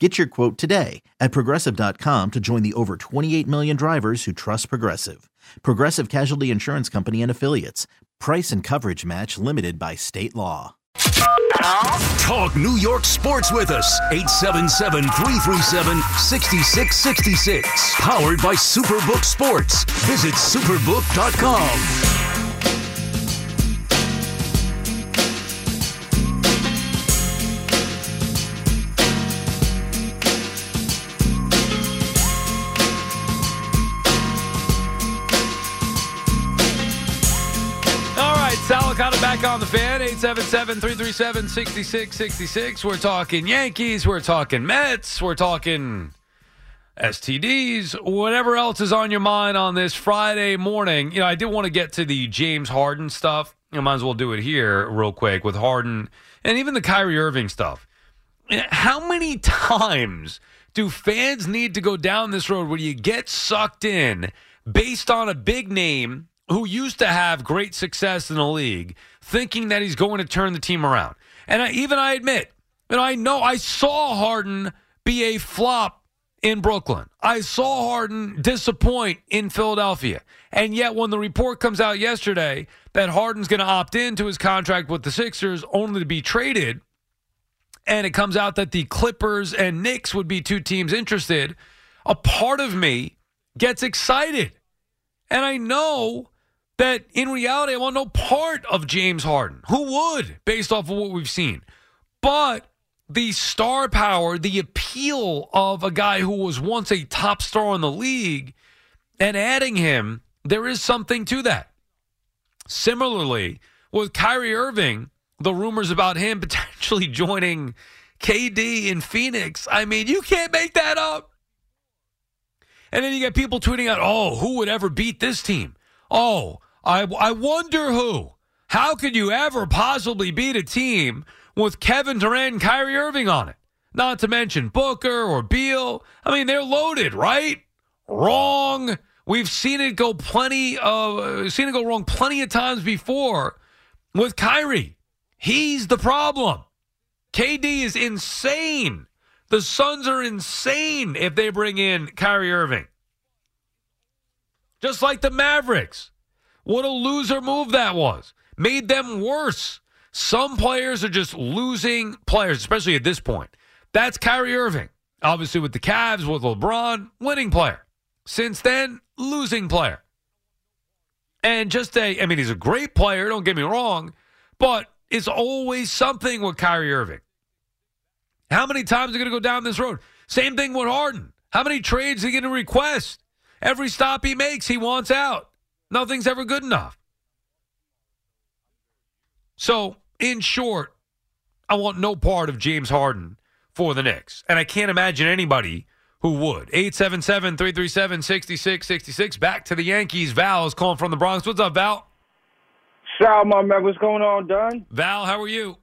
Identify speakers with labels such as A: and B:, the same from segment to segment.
A: Get your quote today at progressive.com to join the over 28 million drivers who trust Progressive. Progressive Casualty Insurance Company and Affiliates. Price and coverage match limited by state law.
B: Talk New York sports with us. 877 337 6666. Powered by Superbook Sports. Visit superbook.com.
C: on the fan. 877-337-6666. We're talking Yankees. We're talking Mets. We're talking STDs. Whatever else is on your mind on this Friday morning. You know, I did want to get to the James Harden stuff. You might as well do it here real quick with Harden and even the Kyrie Irving stuff. How many times do fans need to go down this road where you get sucked in based on a big name who used to have great success in the league, thinking that he's going to turn the team around. And I, even I admit, and I know I saw Harden be a flop in Brooklyn. I saw Harden disappoint in Philadelphia. And yet, when the report comes out yesterday that Harden's going to opt into his contract with the Sixers only to be traded, and it comes out that the Clippers and Knicks would be two teams interested, a part of me gets excited. And I know that in reality, I want no part of James Harden. Who would, based off of what we've seen? But the star power, the appeal of a guy who was once a top star in the league, and adding him, there is something to that. Similarly, with Kyrie Irving, the rumors about him potentially joining KD in Phoenix, I mean, you can't make that up. And then you get people tweeting out, oh, who would ever beat this team? Oh, I, I wonder who. How could you ever possibly beat a team with Kevin Durant and Kyrie Irving on it? Not to mention Booker or Beal. I mean, they're loaded, right? Wrong. We've seen it go plenty of seen it go wrong plenty of times before with Kyrie. He's the problem. KD is insane. The Suns are insane if they bring in Kyrie Irving. Just like the Mavericks. What a loser move that was. Made them worse. Some players are just losing players, especially at this point. That's Kyrie Irving. Obviously, with the Cavs, with LeBron, winning player. Since then, losing player. And just a, I mean, he's a great player, don't get me wrong, but it's always something with Kyrie Irving. How many times are going to go down this road? Same thing with Harden. How many trades are going to request? Every stop he makes, he wants out. Nothing's ever good enough. So, in short, I want no part of James Harden for the Knicks. And I can't imagine anybody who would. 877 337 6666. Back to the Yankees. Val is calling from the Bronx. What's up, Val?
D: Sal, my man, what's going on, Don?
C: Val, how are you?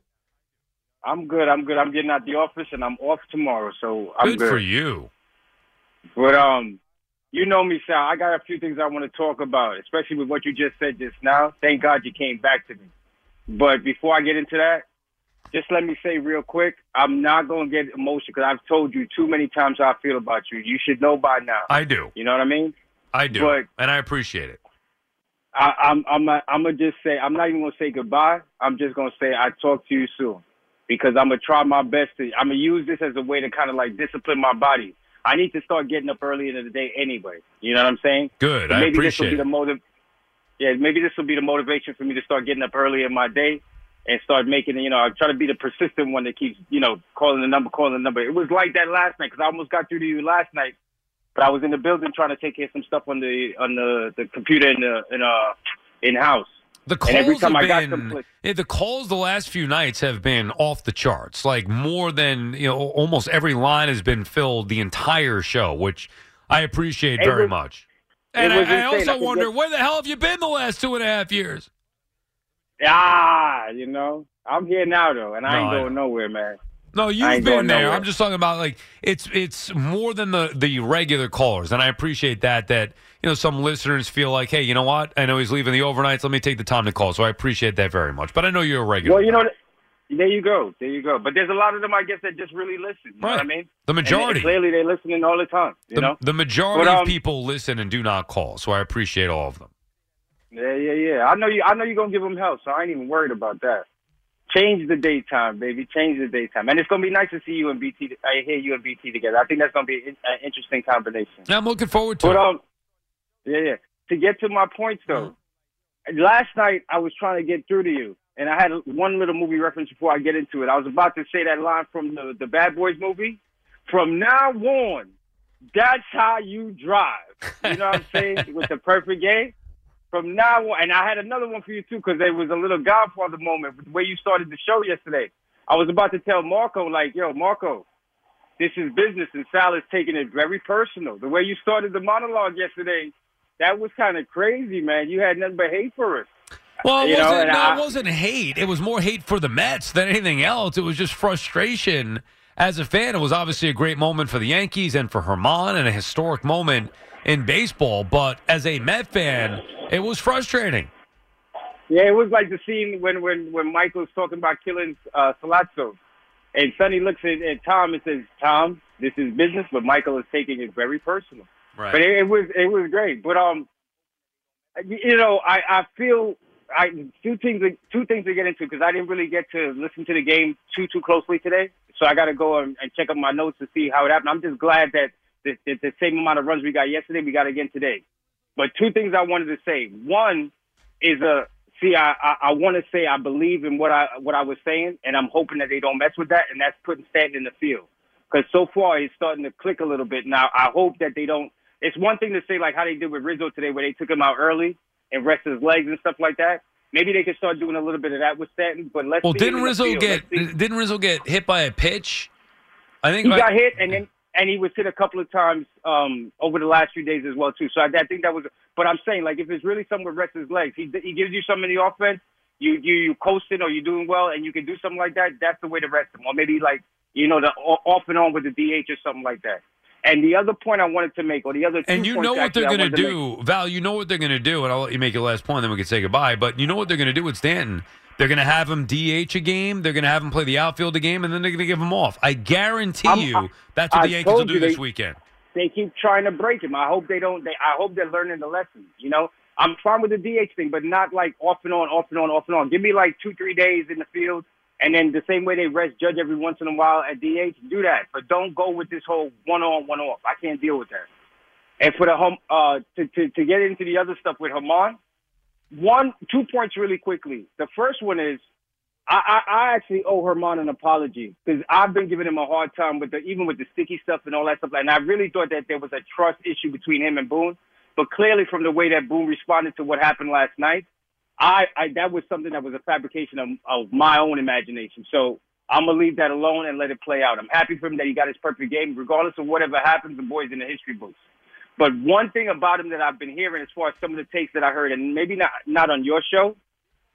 D: I'm good. I'm good. I'm getting out the office and I'm off tomorrow, so I'm
C: good,
D: good.
C: for you.
D: But um, you know me, Sal. I got a few things I want to talk about, especially with what you just said just now. Thank God you came back to me. But before I get into that, just let me say real quick, I'm not going to get emotional because I've told you too many times how I feel about you. You should know by now.
C: I do.
D: You know what I mean?
C: I do.
D: But-
C: and I appreciate it.
D: I, I'm I'm not, I'm gonna just say I'm not even gonna say goodbye. I'm just gonna say I talk to you soon because I'm gonna try my best to. I'm gonna use this as a way to kind of like discipline my body. I need to start getting up early in the day anyway. You know what I'm saying?
C: Good.
D: So
C: I
D: maybe this will be the motive. Yeah, maybe this will be the motivation for me to start getting up early in my day and start making. You know, I try to be the persistent one that keeps, you know, calling the number, calling the number. It was like that last night because I almost got through to you last night, but I was in the building trying to take care of some stuff on the on the the computer in the in uh in house.
C: The calls have been the calls the last few nights have been off the charts. Like more than you know, almost every line has been filled the entire show, which I appreciate
D: It
C: very
D: was-
C: much. And I, I
D: insane. I
C: also wonder
D: get-
C: where the hell have you been the last two and a half years?
D: Ah, you know, I'm here now though, and I
C: No,
D: ain't going nowhere, man.
C: No, you've been there.
D: nowhere.
C: I'm just talking about like it's it's more than the the regular callers, and I appreciate that. That you know some listeners feel like, hey, you know what? I know he's leaving the overnights. Let me take the time to call. So I appreciate that very much. But I know you're a regular.
D: Well, you know, there you go, there you go. But there's a lot of them, I guess, that just really listen. You know
C: Right.
D: what I mean?
C: The
D: And
C: majority.
D: clearly, they're listening all the time. You
C: the,
D: know?
C: the majority
D: But, um,
C: of people listen and do not call. So I appreciate all of them.
D: Yeah, yeah, yeah. I know you. I know you're gonna give them help, so I ain't even worried about that. Change the daytime, baby. Change the daytime, and it's gonna be nice to see you and BT. I hear you and BT together. I think that's gonna be an an interesting combination.
C: I'm looking forward to
D: But
C: it.
D: um, yeah, yeah. To get to my points though, last night I was trying to get through to you, and I had one little movie reference before I get into it. I was about to say that line from the the Bad Boys movie. From now on, that's how you drive. You know what I'm saying? With the perfect game. From now on, and I had another one for you too, because there was a little Godfather moment with the way you started the show yesterday. I was about to tell Marco, like, yo, Marco, this is business, and Sal is taking it very personal. The way you started the monologue yesterday, that was kind of crazy, man. You had nothing but hate for us.
C: Well, it
D: you know,
C: wasn't, no,
D: I-
C: it wasn't hate. It was more hate for the Mets than anything else. It was just frustration as a fan. It was obviously a great moment for the Yankees and for German and a historic moment in baseball. But as a Met fan, it was frustrating.
D: Yeah, it was like the scene when when when Michael's talking about killing uh, Sollozzo, and Sonny looks at, at Tom and says, "Tom, this is business, but Michael is taking it very personal."
C: Right.
D: But it, it was it was great. But um, you know, I I feel I two things two things to get into because I didn't really get to listen to the game too too closely today. So I got to go and, and check up my notes to see how it happened. I'm just glad that the, the, the same amount of runs we got yesterday, we got again today. But two things I wanted to say. One is a see, I I, I want to say I believe in what I what I was saying, and I'm hoping that they don't mess with that, and that's putting Stanton in the field. Because so far it's starting to click a little bit. Now I hope that they don't. It's one thing to say like how they did with Rizzo today, where they took him out early and rest his legs and stuff like that. Maybe they could start doing a little bit of that with Stanton. But let's
C: Well, didn't Rizzo get didn't Rizzo get hit by a pitch? I think
D: He got hit, and then and he was hit a couple of times um, over the last few days as well too. So I, I think that was. But I'm saying like if it's really something with rest his legs, he he gives you something in the offense. You you you coasting or you doing well, and you can do something like that. That's the way to rest him, or maybe like you know the off and on with the DH or something like that. And the other point I wanted to make, or the other two
C: And you know what they're going to
D: wanted make-
C: do, Val. You know what they're going to do, and I'll let you make your last point, then we can say goodbye. But you know what they're going to do with Stanton. They're going to have him DH a game. They're going to have him play the outfield a game, and then they're going to give him off. I guarantee
D: I'm-
C: you that's what
D: I
C: the Yankees will do
D: you
C: this weekend.
D: they keep trying to break him. I hope they don't. They, I hope they're learning the lesson. You know, I'm fine with the DH thing, but not like off and on, off and on, off and on. Give me like two, three days in the field, and then the same way they rest Judge every once in a while at DH, do that. But don't go with this whole one on, one off. I can't deal with that. And for the home, uh, to, to to get into the other stuff with German, one, two points really quickly. The first one is I, I, actually owe German an apology because I've been giving him a hard time with the even with the sticky stuff and all that stuff. And I really thought that there was a trust issue between him and Boone, but clearly from the way that Boone responded to what happened last night, I, I that was something that was a fabrication of, of my own imagination. So I'm gonna leave that alone and let it play out. I'm happy for him that he got his perfect game, regardless of whatever happens. The boys in the history books. But one thing about him that I've been hearing, as far as some of the takes that I heard, and maybe not not on your show,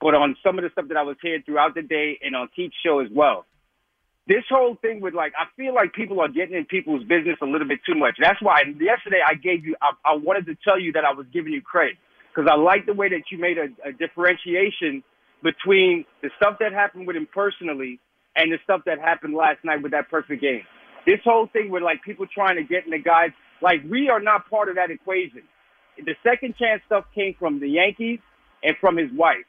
D: but on some of the stuff that I was hearing throughout the day and on Keith's show as well. This whole thing with like, I feel like people are getting in people's business a little bit too much. That's why yesterday I gave you, I, I wanted to tell you that I was giving you credit because I like the way that you made a, a differentiation between the stuff that happened with him personally and the stuff that happened last night with that perfect game. This whole thing with like people trying to get in the guys, like we are not part of that equation. The second chance stuff came from the Yankees and from his wife.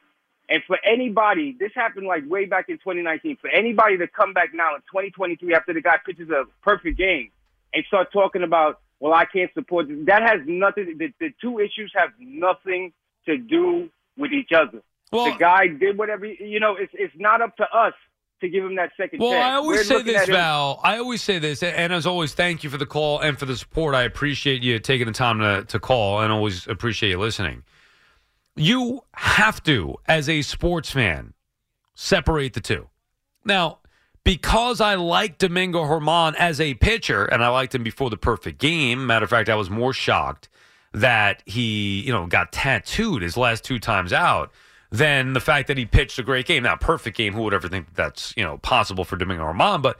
D: And for anybody, this happened like way back in 2019. For anybody to come back now in 2023 after the guy pitches a perfect game and start talking about, well, I can't support this. That has nothing. The, the two issues have nothing to do with each other.
C: Well,
D: the guy did whatever. You know, it's it's not up to us to give him that second
C: Well,
D: chance.
C: I always
D: We're
C: say this, Val. I always say this, and as always, thank you for the call and for the support. I appreciate you taking the time to, to call and always appreciate you listening. You have to, as a sports fan, separate the two. Now, because I like Domingo German as a pitcher, and I liked him before the perfect game. Matter of fact, I was more shocked that he, you know, got tattooed his last two times out than the fact that he pitched a great game. Now, perfect game, who would ever think that's, you know, possible for Domingo German? But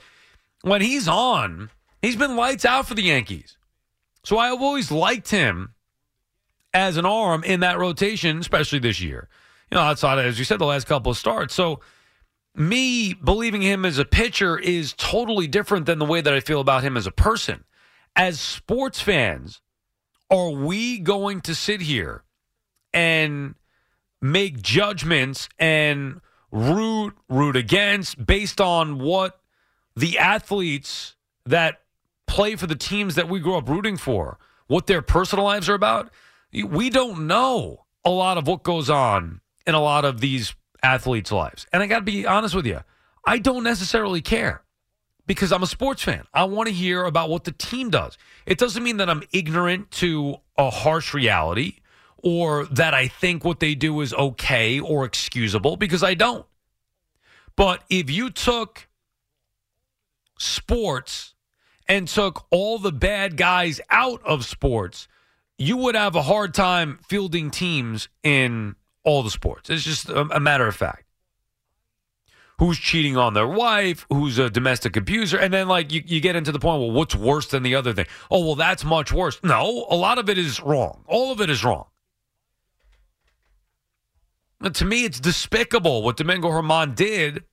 C: when he's on, he's been lights out for the Yankees. So I've always liked him as an arm in that rotation, especially this year. You know, outside, as you said, the last couple of starts. So me believing him as a pitcher is totally different than the way that I feel about him as a person. As sports fans, are we going to sit here and make judgments and root root against based on what the athletes that play for the teams that we grew up rooting for, what their personal lives are about? We don't know a lot of what goes on in a lot of these athletes' lives. And I got to be honest with you, I don't necessarily care because I'm a sports fan. I want to hear about what the team does. It doesn't mean that I'm ignorant to a harsh reality or that I think what they do is okay or excusable because I don't. But if you took sports and took all the bad guys out of sports, you would have a hard time fielding teams in all the sports. It's just a, a matter of fact. Who's cheating on their wife? Who's a domestic abuser? And then, like, you, you get into the point, well, what's worse than the other thing? Oh, well, that's much worse. No, a lot of it is wrong. All of it is wrong. And to me, it's despicable what Domingo German did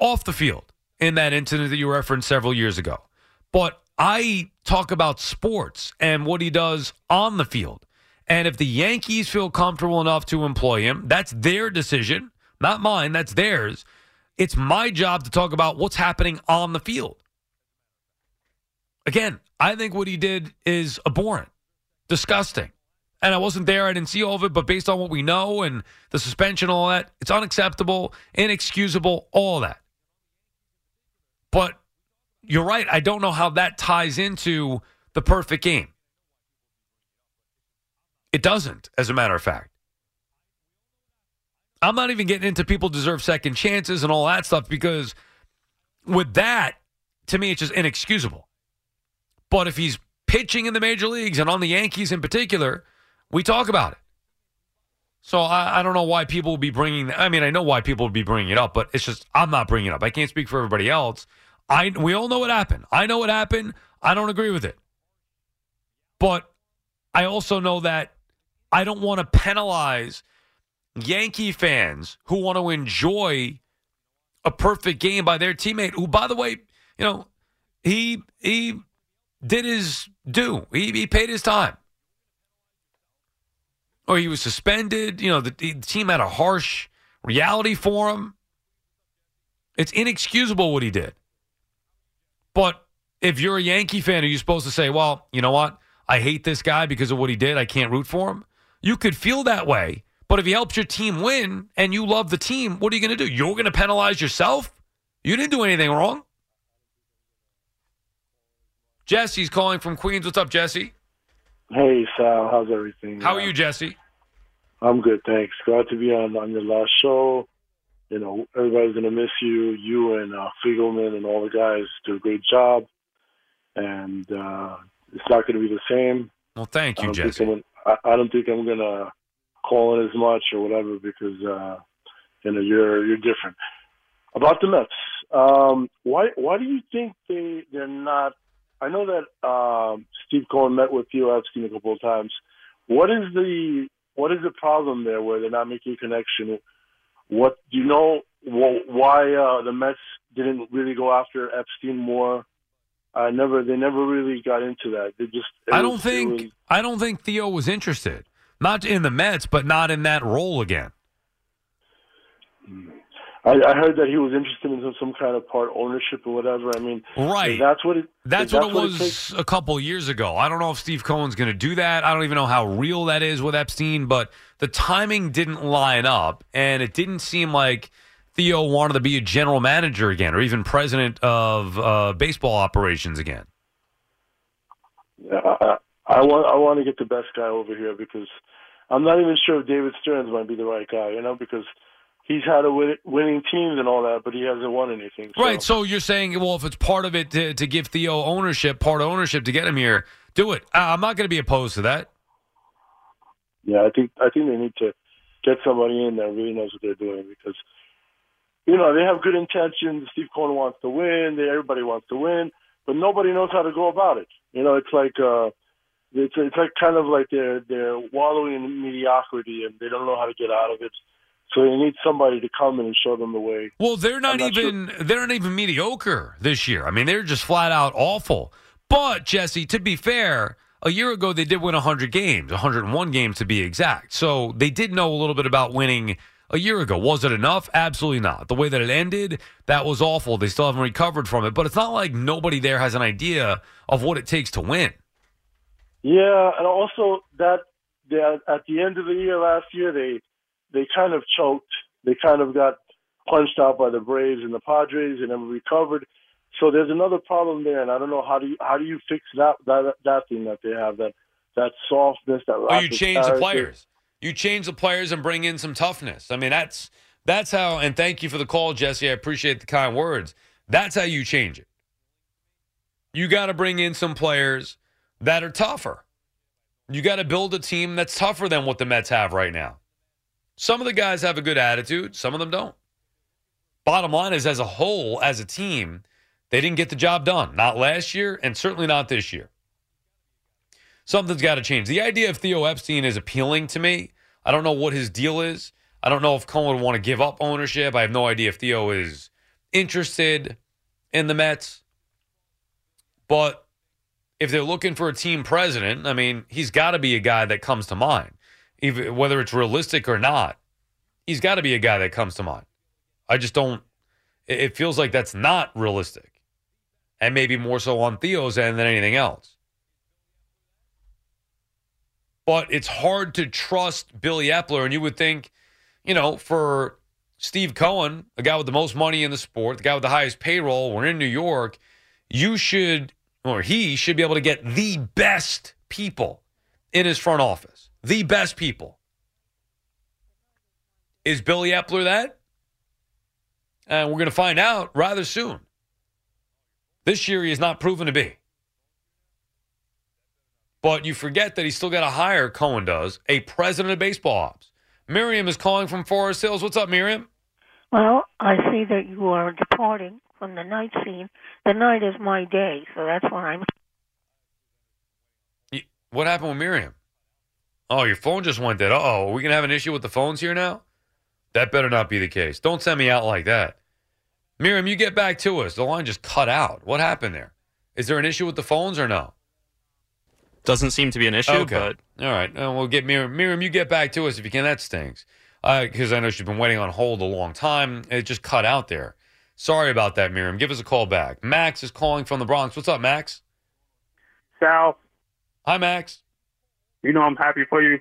C: off the field in that incident that you referenced several years ago. But I talk about sports and what he does on the field. And if the Yankees feel comfortable enough to employ him, that's their decision, not mine, that's theirs. It's my job to talk about what's happening on the field. Again, I think what he did is abhorrent, disgusting. And I wasn't there, I didn't see all of it, but based on what we know and the suspension, all that, it's unacceptable, inexcusable, all that. But you're right. I don't know how that ties into the perfect game. It doesn't, as a matter of fact. I'm not even getting into people deserve second chances and all that stuff because with that, to me, it's just inexcusable. But if he's pitching in the major leagues and on the Yankees in particular, we talk about it. So I, I don't know why people will be bringing. I mean, I know why people would be bringing it up, but it's just I'm not bringing it up. I can't speak for everybody else. I we all know what happened. I know what happened. I don't agree with it, but I also know that I don't want to penalize Yankee fans who want to enjoy a perfect game by their teammate. Who, by the way, you know, he he did his due. He, he paid his time or he was suspended. You know, the, the team had a harsh reality for him. It's inexcusable what he did. But if you're a Yankee fan, are you supposed to say, well, you know what? I hate this guy because of what he did. I can't root for him. You could feel that way. But if he helps your team win and you love the team, what are you going to do? You're going to penalize yourself? You didn't do anything wrong. Jesse's calling from Queens. What's up, Jesse?
E: Hey Sal, how's everything?
C: How are you, Jesse?
E: I'm good, thanks. Glad to be on on your last show. You know, everybody's gonna miss you. You and uh, Fiegelman and all the guys do a great job, and uh, it's not gonna be the same.
C: Well, thank you, Jesse.
E: I'm, gonna- I, I don't think I'm gonna call in as much or whatever because uh, you know you're you're different. About the Mets, um, why why do you think they they're not? I know that um, Steve Cohen met with Theo Epstein a couple of times. What is the what is the problem there where they're not making a connection? What do you know wh- why uh, the Mets didn't really go after Epstein more? I never they never really got into that. They just
C: I don't
E: it
C: think
E: was-
C: I don't think Theo was interested. Not in the Mets, but not in that role again. Hmm.
E: I, I heard that he was interested in some kind of part ownership or whatever. I mean,
C: Right.
E: That's what it.
C: That's,
E: that's
C: what it
E: what it
C: was
E: takes.
C: a couple years ago. I don't know if Steve Cohen's going to do that. I don't even know how real that is with Epstein, but the timing didn't line up, and it didn't seem like Theo wanted to be a general manager again or even president of uh, baseball operations again.
E: I, I want I want to get the best guy over here because I'm not even sure if David Stearns might be the right guy. You know, because he's had a win, winning teams and all that, but he hasn't won anything. So.
C: Right. So you're saying, well, if it's part of it to, to give Theo ownership, part ownership to get him here, do it. I'm not going to be opposed to that.
E: Yeah, I think I think they need to get somebody in that really knows what they're doing because you know they have good intentions. Steve Cohen wants to win. They, everybody wants to win, but nobody knows how to go about it. You know, it's like uh, it's it's like kind of like they're they're wallowing in mediocrity and they don't know how to get out of it. So they need somebody to come in and show them the way.
C: Well, they're not,
E: not
C: even they're not even mediocre this year. I mean, they're just flat out awful. But Jesse, to be fair, a year ago they did win 100 games, 101 games to be exact. So they did know a little bit about winning a year ago. Was it enough? Absolutely not. The way that it ended, that was awful. They still haven't recovered from it. But it's not like nobody there has an idea of what it takes to win.
E: Yeah, and also that they, at the end of the year last year, they they kind of choked. They kind of got punched out by the Braves and the Padres, and then recovered. So there's another problem there, and I don't know how do you how do you fix that that that thing that they have that that softness that.
C: Oh, you change the players. You change the players and bring in some toughness. I mean, that's that's how. And thank you for the call, Jesse. I appreciate the kind words. That's how you change it. You got to bring in some players that are tougher. You got to build a team that's tougher than what the Mets have right now. Some of the guys have a good attitude. Some of them don't. Bottom line is, as a whole, as a team, they didn't get the job done. Not last year, and certainly not this year something's got to change. The idea of Theo Epstein is appealing to me. I don't know what his deal is. I don't know if Cohen would want to give up ownership. I have no idea if Theo is interested in the Mets. But if they're looking for a team president, I mean, he's got to be a guy that comes to mind, even whether it's realistic or not. He's got to be a guy that comes to mind. I just don't. It feels like that's not realistic, and maybe more so on Theo's end than anything else but it's hard to trust Billy Eppler. And you would think, you know, for Steve Cohen, the guy with the most money in the sport, the guy with the highest payroll, we're in New York, you should, or he should be able to get the best people in his front office, the best people. Is Billy Eppler that? And we're going to find out rather soon. This year, he has not proven to be. But you forget that he's still got to hire, Cohen does, a president of baseball ops. Miriam is calling from Forest Hills. What's up, Miriam?
F: Well, I see that you are departing from the night scene. The night is my day, so that's why I'm.
C: What happened with Miriam? Oh, your phone just went dead. Oh, are we going to have an issue with the phones here now? That better not be the case. Don't send me out like that. Miriam, you get back to us. The line just cut out. What happened there? Is there an issue with the phones or no?
G: Doesn't seem to be an issue,
C: Okay.
G: but
C: All right. Uh, we'll get Miriam. Miriam, you get back to us if you can. That stinks. Because I know she's been waiting on hold a long time. It just cut out there. Sorry about that, Miriam. Give us a call back. Max is calling from the Bronx. What's up, Max?
H: Sal,
C: Hi, Max.
H: you know I'm happy for you.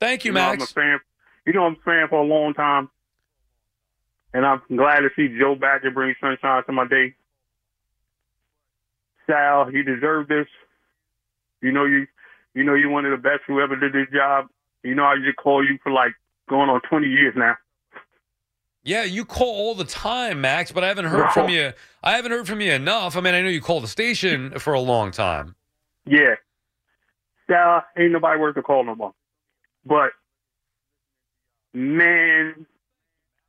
C: Thank you,
H: know, I'm a fan. You know I'm a fan for a long time, and I'm glad to see Joe back and bring sunshine to my day. Sal, you deserve this. You know you, you know you're one of the best who ever did this job. You know I just call you for like going on 20 years now.
C: Yeah, you call all the time, Max, but I haven't heard from you. I haven't heard from you enough. I mean, I know you call the station for a long time.
H: Yeah. Sal, ain't nobody worth the call no more. But man,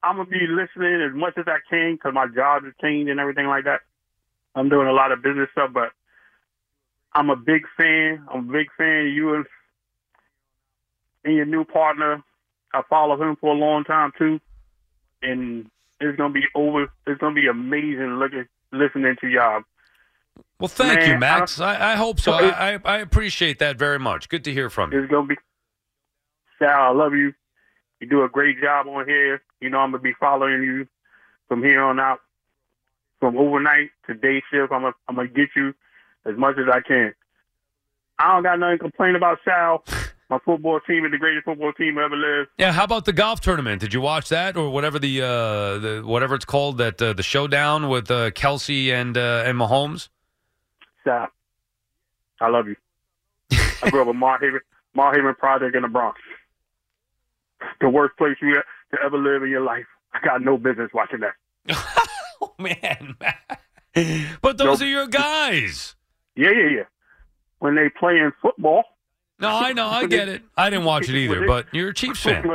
H: I'm gonna be listening as much as I can because my job has changed and everything like that. I'm doing a lot of business stuff, but I'm a big fan. I'm a big fan of you and, and your new partner. I followed him for a long time too, and it's gonna be over. It's gonna be amazing looking, listening to y'all.
C: Well, thank
H: Man,
C: you, Max. I, I hope so.
H: So it-
C: I, I, I appreciate that very much. Good to hear from you.
H: It's gonna be Sal. I love you. You do a great job on here. You know I'm gonna be following you from here on out, from overnight to day shift. I'm gonna I'm gonna get you as much as I can. I don't got nothing to complain about, Sal. My football team is the greatest football team ever lived.
C: Yeah, how about the golf tournament? Did you watch that or whatever the uh, the whatever it's called that uh, the showdown with uh, Kelce and uh, and Mahomes?
H: Sal, I love you. I grew up in Mott Haven, Mott Haven Project in the Bronx. The worst place you to ever live in your life. I got no business watching that.
C: oh man, but those
H: Nope.
C: are your guys.
H: Yeah, yeah, yeah. When they play in football.
C: No, I know, I get it. I didn't watch it either, but you're a Chiefs fan.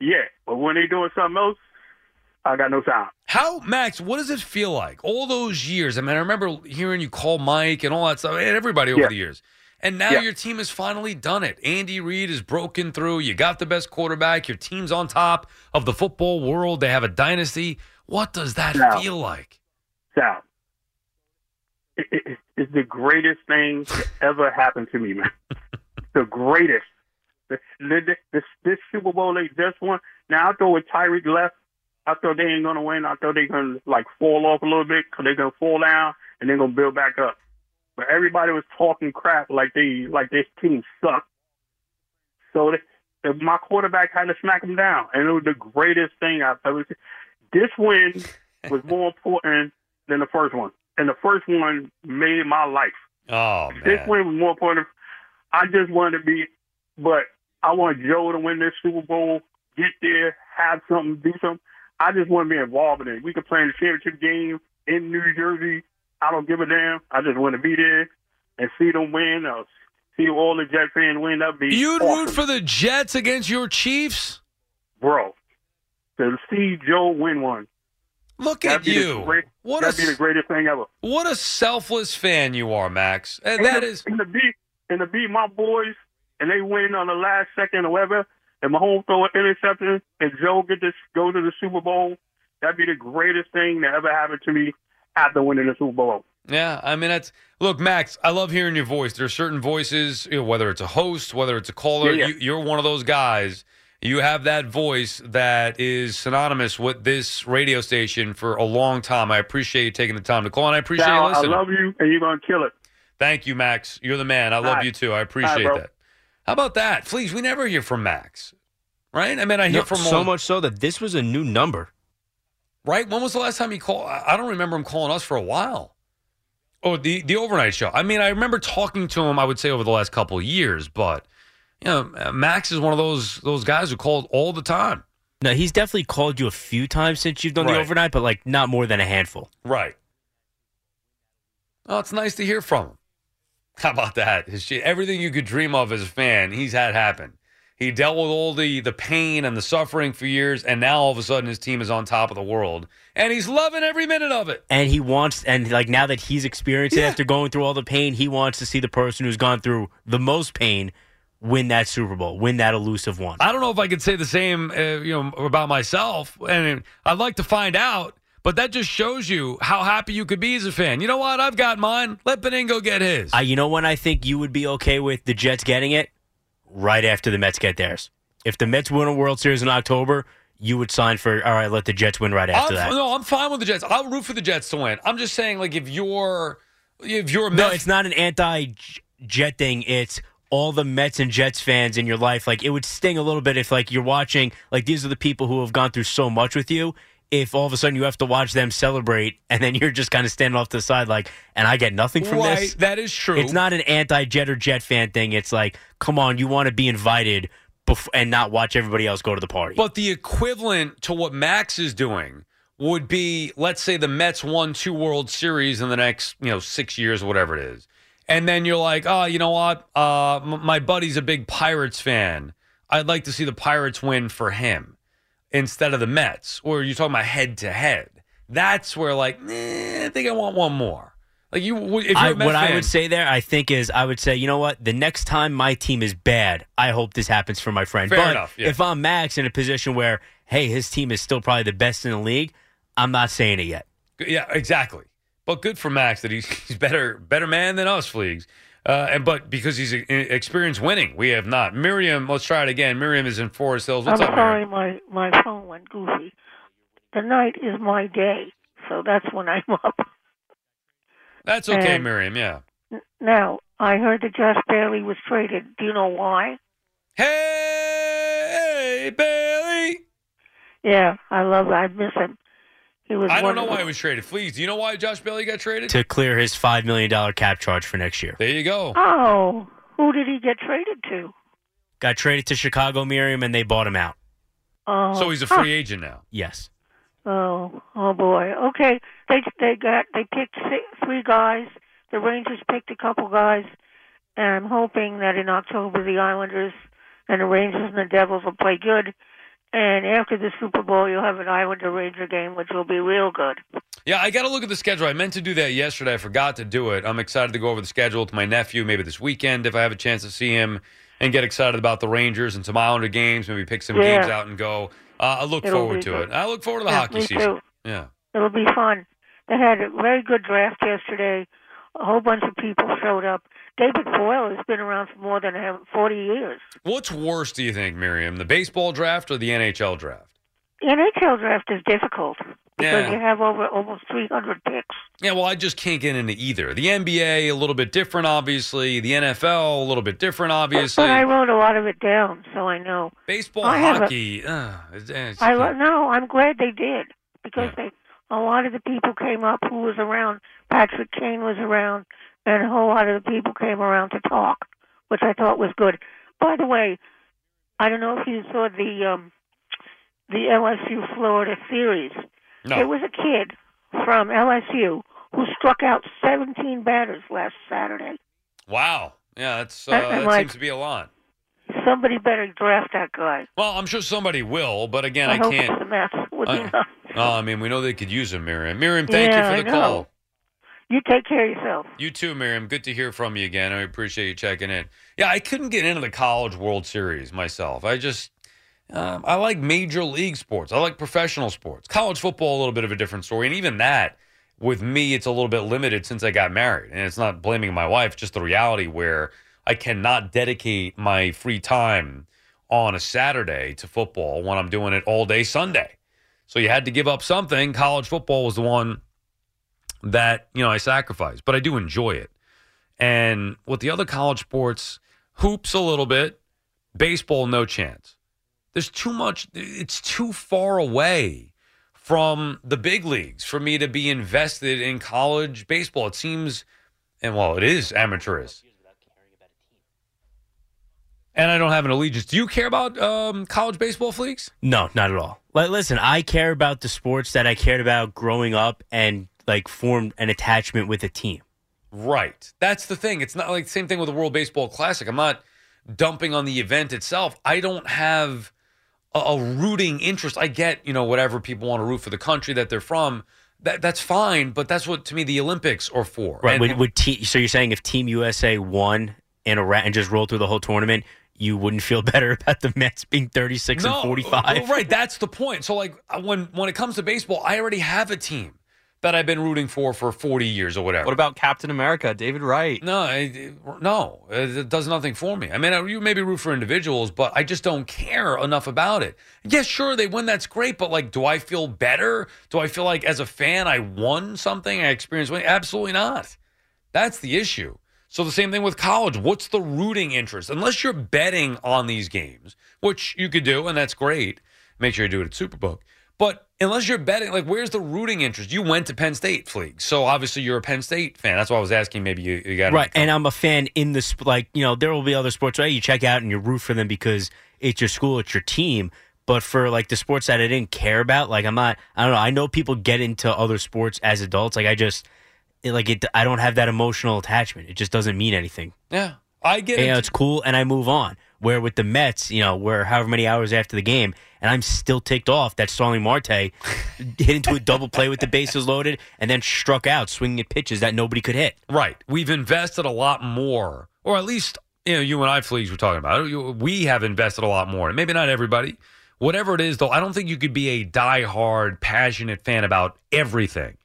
H: Yeah, but when they doing something else, I got no sound.
C: How, Max? What does it feel like? All those years. I mean, I remember hearing you call Mike and all that stuff, and everybody over
H: Yeah.
C: the years. And now
H: Yeah.
C: your team has finally done it. Andy Reid has broken through. You got the best quarterback. Your team's on top of the football world. They have a dynasty. What does that feel like?
H: Sal, it, it, it's the greatest thing that ever happened to me, man. the greatest. The, the, this, this Super Bowl they just won. Now I thought with Tyreek left, I thought they ain't gonna win. I thought they gonna like fall off a little bit because they're gonna fall down and they're gonna build back up. But everybody was talking crap like they like this team sucked. So they, my quarterback had to smack them down, and it was the greatest thing I've ever seen. This win was more important than the first one, and the first one made my life.
C: Oh man.
H: This one was more important. I just wanted to be, but I want Joe to win this Super Bowl, get there, have something, do something. I just want to be involved in it. We could play in the championship game in New Jersey. I don't give a damn. I just want to be there and see them win or see all the Jet fans win. That'd be
C: you'd
H: awesome.
C: root for the Jets against your Chiefs?
H: bro. To see Joe win one.
C: Look
H: That'd
C: at
H: be the
C: you.
H: great-
C: What
H: That'd be
C: a
H: the greatest thing ever.
C: what a selfless fan you are, Max. And
H: And
C: that
H: to-
C: is
H: and to beat and to beat my boys and they win on the last second or whatever, and Mahomes throw an interception and Joe get to go to the Super Bowl. That'd be the greatest thing that ever happened to me after winning the Super Bowl.
C: Yeah, I mean that's look, Max. I love hearing your voice. There are certain voices, you know, whether it's a host, whether it's a caller.
H: Yeah, yeah.
C: You, you're one of those guys. You have that voice that is synonymous with this radio station for a long time. I appreciate you taking the time to call, and I appreciate
H: Sal,
C: you
H: I
C: listening.
H: love you, and you're gonna kill it.
C: Thank you, Max. You're the man. I love
H: right.
C: you too. I appreciate
H: bro.
C: that. How about that, Fleegs? We never hear from Max, right? I mean, I hear
G: No,
C: from
G: so
C: him-
G: much so that this was a new number.
C: right? When was the last time he called? I I don't remember him calling us for a while. Oh, the the overnight show. I mean, I remember talking to him. I would say over the last couple of years, but you know, uh, Max is one of those those guys who called all the time.
G: No, he's definitely called you a few times since you've done
C: Right.
G: the overnight, but like not more than a handful.
C: Right. Oh, it's nice to hear from him. How about that? Shit- everything you could dream of as a fan, he's had happen. He dealt with all the the pain and the suffering for years, and now all of a sudden his team is on top of the world, and he's loving every minute of it.
G: And he wants, and like now that he's experienced it after going through all the pain, he wants to see the person who's gone through the most pain win that Super Bowl, win that elusive one.
C: I don't know if I could say the same, uh, you know, about myself, and I'd like to find out. But that just shows you how happy you could be as a fan. You know what? I've got mine. Let Benigno get his.
G: I, you know when I think you would be okay with the Jets getting it? Right after the Mets get theirs. If the Mets win a World Series in October, you would sign for all right. Let the Jets win right after
C: I'm,
G: that.
C: No, I'm fine with the Jets. I'll root for the Jets to win. I'm just saying, like, if you're if you're
G: No,
C: Mets,
G: it's not an anti-Jet thing. It's all the Mets and Jets fans in your life. Like it would sting a little bit if like you're watching. Like these are the people who have gone through so much with you. If all of a sudden you have to watch them celebrate, and then you're just kind of standing off to the side, like, and I get nothing from
C: right.
G: this.
C: That is true.
G: It's not an anti-Jet or Jet fan thing. It's like, come on, you want to be invited bef- and not watch everybody else go to the party.
C: But the equivalent to what Max is doing would be, let's say, the Mets won two World Series in the next, you know, six years, or whatever it is, and then you're like, oh, you know what? Uh, m- my buddy's a big Pirates fan. I'd like to see the Pirates win for him instead of the Mets. Or you're talking about head to head. That's where, like, eh, I think I want one more. Like you, if you're
G: I,
C: a Mets
G: what
C: fan,
G: I would say there, I think is I would say, you know what? The next time my team is bad, I hope this happens for my friend.
C: Fair
G: but
C: enough, yeah.
G: if I'm Max in a position where, hey, his team is still probably the best in the league, I'm not saying it yet.
C: Yeah, exactly. But good for Max that he's he's better better man than us, Fleegs. Uh, and but because he's experienced winning, we have not. Miriam, let's try it again. Miriam is in Forest Hills. What's
F: I'm
C: up,
F: sorry,
C: Miriam?
F: my my phone went goofy. the night is my day, so that's when I'm up.
C: That's okay,
F: And-
C: Miriam. Yeah.
F: N- Now, I heard that Josh Bailey was traded. Do you know why?
C: Hey, Bailey.
F: Yeah, I love. I miss him. He was.
C: I don't know why he was traded. Please, do you know why Josh Bailey got traded?
G: To clear his $5 million cap charge for next year.
C: There you go.
F: Oh, who did he get traded to?
G: Got traded to Chicago, Miriam, and they bought him out.
F: Oh,
C: So he's a
F: huh.
C: free agent now.
G: Yes.
F: Oh, oh boy. Okay, they they got they picked six, three guys. The Rangers picked a couple guys, and I'm hoping that in October the Islanders and the Rangers and the Devils will play good. And after the Super Bowl, you'll have an Islander Ranger game, which will be real good.
C: Yeah, I got to look at the schedule. I meant to do that yesterday. I forgot to do it. I'm excited to go over the schedule with my nephew maybe this weekend if I have a chance to see him and get excited about the Rangers and some Islander games. Maybe pick some
F: Yeah.
C: games out and go. Uh, I look
F: It'll
C: forward to
F: good.
C: it. I look forward to the
F: Yeah,
C: hockey season.
F: too.
C: Yeah.
F: It'll be fun. They had a very good draft yesterday. A whole bunch of people showed up. David Boyle has been around for more than uh, 40 years.
C: What's worse, do you think, Miriam? The baseball draft or the NHL draft?
F: The NHL draft is difficult because
C: Yeah.
F: you have over almost 300 picks.
C: Yeah, well, I just can't get into either. The NBA, a little bit different, obviously. The NFL, a little bit different, obviously.
F: But I wrote a lot of it down, so I know.
C: Baseball,
F: I have a-
C: hockey. uh, it's- it's-
F: I no, I'm glad they did because they a lot of the people came up who was around. Patrick Kane was around, and a whole lot of the people came around to talk, which I thought was good. By the way, I don't know if you saw the um, the LSU Florida series.
C: no.
F: There was a kid from LSU who struck out 17 batters last Saturday.
C: Wow. Yeah, that's uh, that
F: like-
C: seems to be a lot.
F: Somebody better draft that guy.
C: Well, I'm sure somebody will, but again,
F: I,
C: I,
F: hope
C: can't.
F: It's the Mets. Would
C: I-
F: be nice.
C: Oh, I mean, we know they could use him, Miriam. Miriam, thank
F: Yeah,
C: you for the call.
F: You take care of yourself.
C: You too, Miriam. Good to hear from you again. I appreciate you checking in. Yeah, I couldn't get into the College World Series myself. I just, um, I like major league sports. I like professional sports. College football, a little bit of a different story. And even that, with me, it's a little bit limited since I got married. And it's not blaming my wife, just the reality where I cannot dedicate my free time on a Saturday to football when I'm doing it all day Sunday. So you had to give up something. College football was the one that you know I sacrificed, but I do enjoy it. And with the other college sports, hoops a little bit, baseball no chance. There's too much. It's too far away from the big leagues for me to be invested in college baseball. It seems, and well, it is amateurish. And I don't have an allegiance. Do you care about um, college baseball Fleegs?
G: No, not at all. Like, listen, I care about the sports that I cared about growing up and like formed an attachment with a team.
C: Right. That's the thing. It's not like the same thing with the World Baseball Classic. I'm not dumping on the event itself. I don't have a, a rooting interest. I get, you know, whatever people want to root for the country that they're from. That that's fine, but that's what to me the Olympics are for.
G: Right?
C: And-
G: would, would te- so you're saying if Team USA won in a ra- and just rolled through the whole tournament, you wouldn't feel better about the Mets being 36 and 45?
C: Right, that's the point. So like uh, when when it comes to baseball, I already have a team that I've been rooting for for 40 years or whatever.
I: What about Captain America, David Wright?
C: No, uh, it, no, it does nothing for me. I mean, you maybe root for individuals, but I just don't care enough about it. Yes, sure, they win, that's great, but like, do I feel better? Do I feel like as a fan I won something? I experienced winning? Absolutely not. That's the issue. So the same thing with college. What's the rooting interest? Unless you're betting on these games, which you could do, and that's great. Make sure you do it at Superbook. But unless you're betting, like, where's the rooting interest? You went to Penn State, Fleek. So obviously you're a Penn State fan. That's why I was asking. Maybe you, you got
G: Right, and I'm a fan in the sp- like you know there will be other sports right you check out and you root for them because it's your school, it's your team. But for like the sports that I didn't care about, like I'm not, I don't know. I know people get into other sports as adults. Like I just, it, like it, I don't have that emotional attachment. It just doesn't mean anything.
C: Yeah, I get
G: You know, it's cool, and I move on. Where with the Mets, you know, where however many hours after the game, and I'm still ticked off that Starling Marte hit into a double play with the bases loaded, and then struck out swinging at pitches that nobody could hit.
C: Right. We've invested a lot more, or at least you know, you and I, Fleegs, were talking about We have invested a lot more. Maybe not everybody. Whatever it is, though, I don't think you could be a diehard, passionate fan about everything.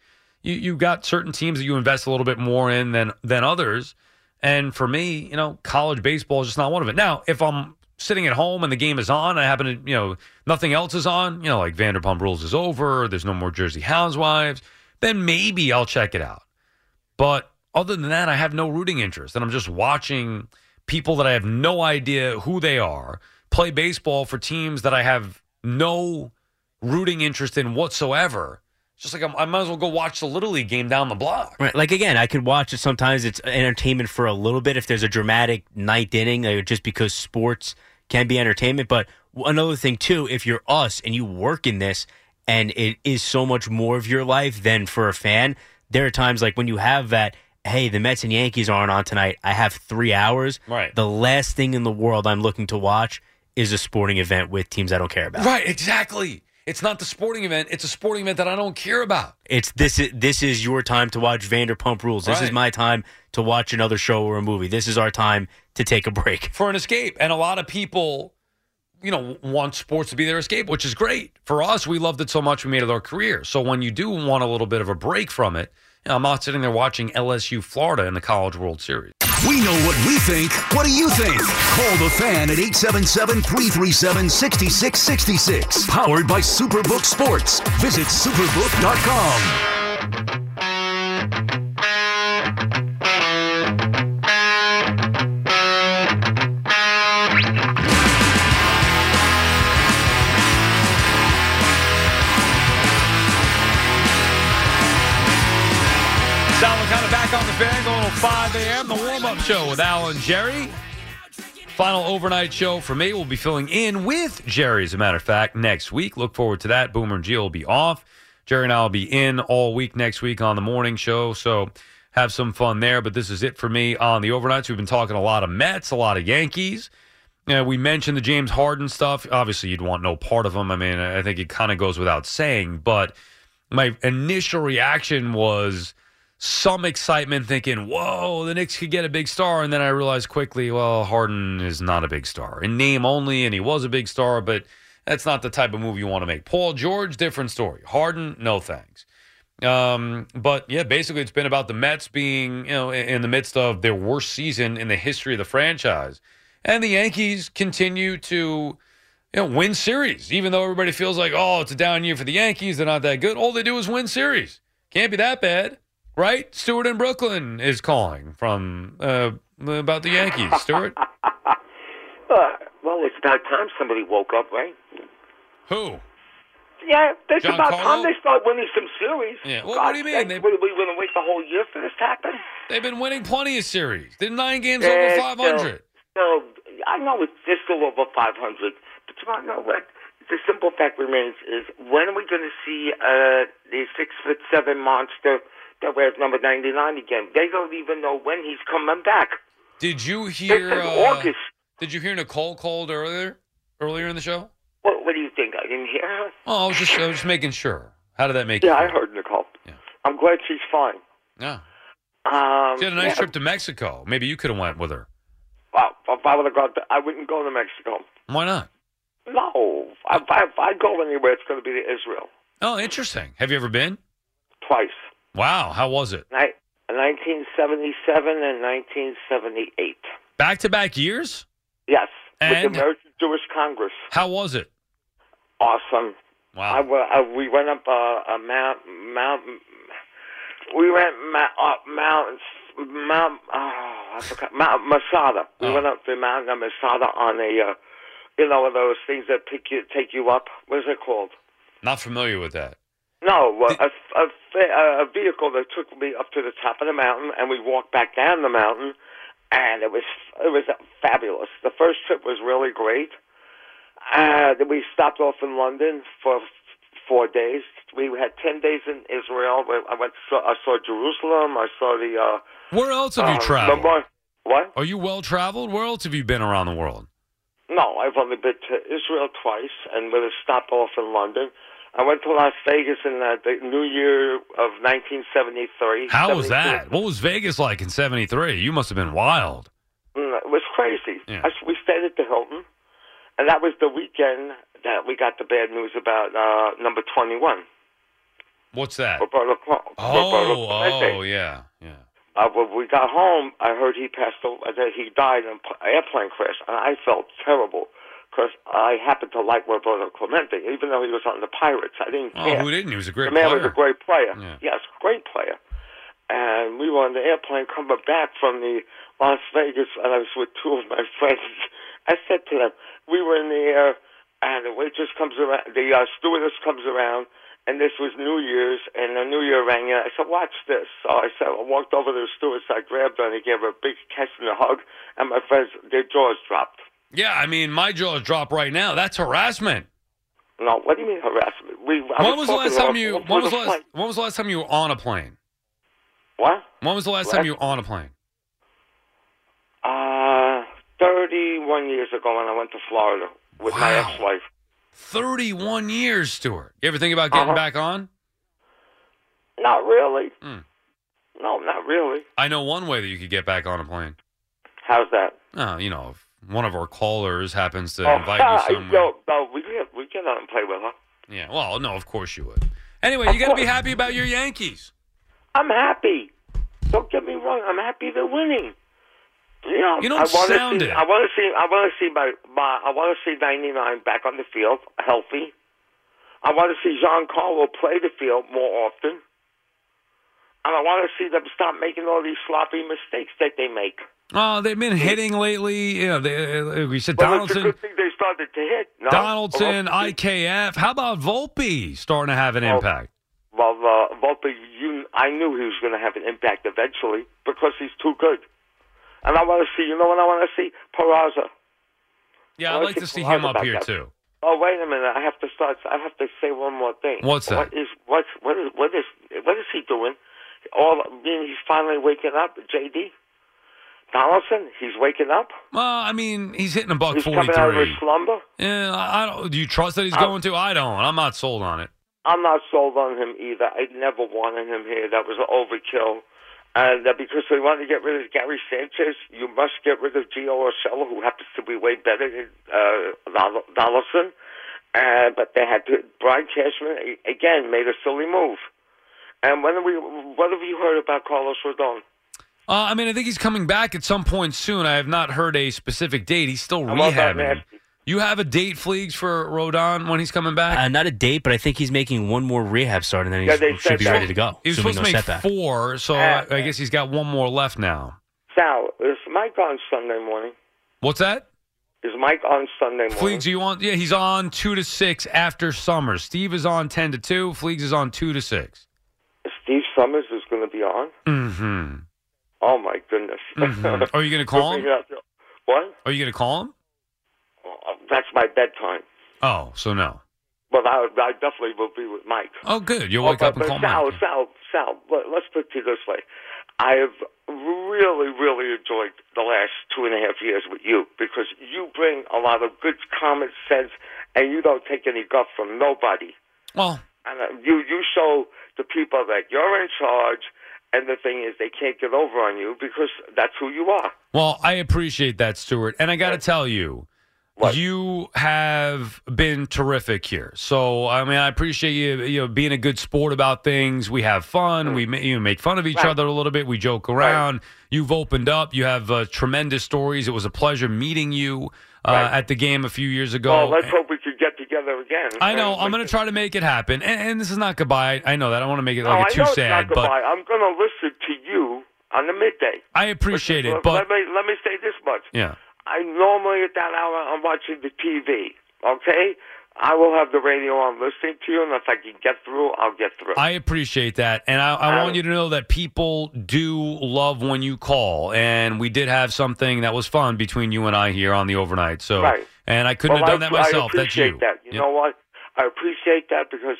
C: You you got certain teams that you invest a little bit more in than than others. And for me, you know, college baseball is just not one of it. Now, if I'm sitting at home and the game is on, I happen to, you know, nothing else is on, you know, like Vanderpump Rules is over, there's no more Jersey Housewives, then maybe I'll check it out. But other than that, I have no rooting interest. And I'm just watching people that I have no idea who they are play baseball for teams that I have no rooting interest in whatsoever. Just like I'm, I might as well go watch the Little League game down the block.
G: Right. Like again, I could watch it. Sometimes it's entertainment for a little bit if there's a dramatic ninth inning, like just because sports can be entertainment. But another thing too, if you're us and you work in this, and it is so much more of your life than for a fan, there are times like when you have that. Hey, the Mets and Yankees aren't on tonight. I have three hours.
C: Right.
G: The last thing in the world I'm looking to watch is a sporting event with teams I don't care about.
C: Right, exactly. It's not the sporting event. It's a sporting event that I don't care about.
G: It's this is this is your time to watch Vanderpump Rules. This is my time to watch another show or a movie. This is our time to take a break.
C: for an escape. And a lot of people, you know, want sports to be their escape, which is great. For us, we loved it so much we made it our career. So when you do want a little bit of a break from it, I'm not sitting there watching LSU Florida in the College World Series.
B: We know what we think. What do you think? Call the fan at 877 337 6666. Powered by Superbook Sports. Visit superbook.com.
C: show with Al and Jerry. Final overnight show for me. We'll be filling in with Jerry, as a matter of fact, next week. Look forward to that. Boomer and G will be off. Jerry and I will be in all week next week on the morning show. So have some fun there. But this is it for me on the overnights. We've been talking a lot of Mets, a lot of Yankees. You know, we mentioned the James Harden stuff. Obviously, you'd want no part of him. I mean, I think it kind of goes without saying. But my initial reaction was some excitement thinking, whoa, the Knicks could get a big star. And then I realized quickly, well, Harden is not a big star. In name only, and he was a big star, but that's not the type of move you want to make. Paul George, different story. Harden, no thanks. Um, but yeah, basically, it's been about the Mets being, you know, in the midst of their worst season in the history of the franchise. And the Yankees continue to, you know, win series, even though everybody feels like, oh, it's a down year for the Yankees. They're not that good. All they do is win series. Can't be that bad, right? Stewart in Brooklyn is calling from uh, about the Yankees. Stewart,
J: Uh, well, it's about time somebody woke up, right?
C: who?
J: Yeah, it's
C: John
J: about
C: Carlo?
J: time they start winning some series.
C: Yeah, well,
J: God
C: what do you mean? They-
J: What, are we going to wait the whole year for this to happen?
C: They've been winning plenty of series. They're nine games
J: Yeah,
C: over 500.
J: No, I know it's just still over 500, but you want to know what? The simple fact remains is when are we going to see uh, the six foot seven monster that wears number 99 again? They don't even know when he's coming back.
C: Did you hear? Uh,
J: August.
C: did you hear Nicole called earlier? Earlier in the show?
J: What, what do you think? I didn't hear her.
C: Oh, I was just, I was just making sure. How did that make
J: Yeah,
C: you?
J: I
C: feel?
J: heard Nicole.
C: Yeah.
J: I'm glad she's fine.
C: Yeah.
J: Um,
C: She had a nice
J: yeah,
C: trip to Mexico. Maybe you could have went with her.
J: Well, if I would have gone, to, I wouldn't go to Mexico.
C: Why not?
J: No, if I, if I go anywhere, it's going to be to Israel
C: Oh, interesting. Have you ever been?
J: twice.
C: Wow. How was it?
J: Ni- 1977 and 1978.
C: Back to back years?
J: Yes, with
C: And?
J: the American Jewish Congress.
C: How was it?
J: Awesome.
C: Wow.
J: wa- I, we went up uh, a mount, mount. We went up mountains, Mount. Oh, I forgot. Mount Masada. We
C: Oh.
J: went up the mountain of Masada on a, uh, you know, one of those things that pick you, take you up. What is it called?
C: Not familiar with that.
J: No, a, a, a, a vehicle that took me up to the top of the mountain, and we walked back down the mountain, and it was it was fabulous. The first trip was really great. Uh, then we stopped off in London for four days. We had ten days in Israel. I went. Saw, I saw Jerusalem. I saw the. Uh,
C: Where else have you
J: uh,
C: traveled?
J: Memorial- What?
C: Are you well traveled? Where else have you been around the world?
J: No, I've only been to Israel twice, and with a stop off in London. I went to Las Vegas in uh, the New Year of 1973.
C: How was that? What was Vegas like in 73? You must have been wild.
J: Mm, It was crazy.
C: Yeah.
J: I, we stayed at the Hilton, and that was the weekend that we got the bad news about uh, number 21,
C: What's that?
J: Roberto,
C: Oh,
J: Clemente.
C: oh, yeah, yeah.
J: uh, when we got home, I heard he passed away, that he died in an airplane crash, and I felt terrible because I happened to like Roberto Clemente, even though he was on the Pirates. I didn't care.
C: Oh, who didn't? He was a great
J: the man
C: player.
J: was a great player.
C: Yeah.
J: Yes, great player. And we were on the airplane coming back from the Las Vegas, and I was with two of my friends. I said to them, we were in the air, and the waitress comes around, the uh, stewardess comes around, and this was New Year's, and the New Year rang in. I said, watch this. So I said, I walked over to the stewardess, I grabbed her, and I gave her a big kiss and a hug, and my friends, their jaws dropped.
C: Yeah, I mean, my jaws drop right now. That's harassment.
J: No, what do you mean harassment? We,
C: when was the last time you? When was last? When was the last time you were on a plane?
J: What?
C: When was the last
J: Last-
C: time you were on a plane?
J: Uh, 31 years ago when I went to Florida with my ex-wife.
C: Thirty-one years, Stuart. You ever think about getting
J: Uh-huh.
C: back on?
J: Not really.
C: Hmm.
J: No, not really.
C: I know one way that you could get back on a plane.
J: How's that?
C: Oh, you know, one of our callers happens to
J: oh,
C: invite you somewhere.
J: Yo, no, we can we can out and play with her.
C: Yeah. Well, no, of course you would. Anyway, you got to be happy about your Yankees.
J: I'm happy. Don't get me wrong. I'm happy they're winning. You know,
C: You don't
J: I wanna
C: sound
J: see,
C: it.
J: I want to see. I want to see my, my. I want to see 99 back on the field, healthy. I want to see Giancarlo play the field more often. And I want to see them stop making all these sloppy mistakes that they make.
C: Oh, they've been hitting lately. You know, they, uh, we said
J: Well,
C: Donaldson,
J: good thing they started to hit. No?
C: Donaldson,
J: Well,
C: IKF. How about Volpe starting to have an
J: Well,
C: impact?
J: Well, uh, Volpe, you, I knew he was going to have an impact eventually because he's too good. And I want to see, you know what I want to see? Peraza.
C: Yeah, I'd like to
J: see Peraza
C: him up here too.
J: Oh, wait a minute. I have to start. I have to say one more thing.
C: What's that?
J: What is what's what is what is what is he doing? All I mean, he's finally waking up. JD Donaldson, he's waking up.
C: Well, I mean, he's hitting a buck
J: He's coming out of his slumber.
C: Yeah, I don't. Do you trust that he's
J: Uh,
C: going to? I don't. I'm not sold on it.
J: I'm not sold on him either. I never wanted him here. That was an overkill. And uh, because they wanted to get rid of Gary Sanchez, you must get rid of Gio Urshela, who happens to be way better than uh, Donaldson. Uh, but they had to. Brian Cashman again made a silly move. And when we? What have you heard about Carlos Rodon?
C: Uh, I mean, I think he's coming back at some point soon. I have not heard a specific date. He's still
J: How about that
C: rehabbing. You have a date, Fleegs, for Rodon when he's coming back?
G: Uh, not a date, but I think he's making one more rehab start, and then he
J: Yeah,
G: should be
J: said
G: ready to go.
C: he was
G: assuming
C: supposed to make
G: setback.
C: four, so
J: Uh,
C: I, I guess he's got one more left now.
J: Sal, is Mike on Sunday morning?
C: What's that?
J: Is Mike on Sunday morning?
C: Fleegs, you want? Yeah, he's on two to six after Somers. Steve is on ten to two. Fleegs is on two to six.
J: Steve Somers is going to be on.
C: Mm-hmm.
J: Oh my goodness!
C: Mhm. Are you going to call him?
J: What?
C: Are you going to call him?
J: Uh, That's my bedtime.
C: Oh, so no.
J: But I, I definitely will be with Mike.
C: Oh, good. You'll
J: Oh,
C: wake
J: but,
C: up and
J: but
C: call
J: Sal,
C: Mike.
J: Sal, Sal, let, let's put it this way. I have really, really enjoyed the last two and a half years with you because you bring a lot of good common sense and you don't take any guff from nobody.
C: Well,
J: And uh, you, you show the people that you're in charge, and the thing is, they can't get over on you because that's who you are.
C: Well, I appreciate that, Stuart. And I got to tell you, you have been terrific here. So, I mean, I appreciate you, you know, being a good sport about things. We have fun. We you know, make fun of each
J: Right.
C: other a little bit. We joke around. You've opened up. You have uh, tremendous stories. It was a pleasure meeting you uh,
J: Right.
C: at the game a few years ago.
J: well, let's hope we could get together again.
C: I know. I'm going to try to make it happen. And, and this is not goodbye. I know that. I don't want to make it
J: No,
C: like
J: I
C: a too
J: know it's
C: sad,
J: not
C: but
J: goodbye. I'm going to listen to you on the midday.
C: I appreciate it. But
J: let me let me say this much.
C: yeah.
J: I normally at that hour I'm watching the TV. Okay, I will have the radio on listening to you, and if I can get through, I'll get through.
C: I appreciate that. And I, I
J: Um,
C: want you to know that people do love when you call. And we did have something that was fun between you and I here on the overnight. So,
J: Right.
C: And I couldn't
J: Well,
C: have done that myself.
J: I
C: That's you.
J: that. You
C: Yeah.
J: know what? I appreciate that because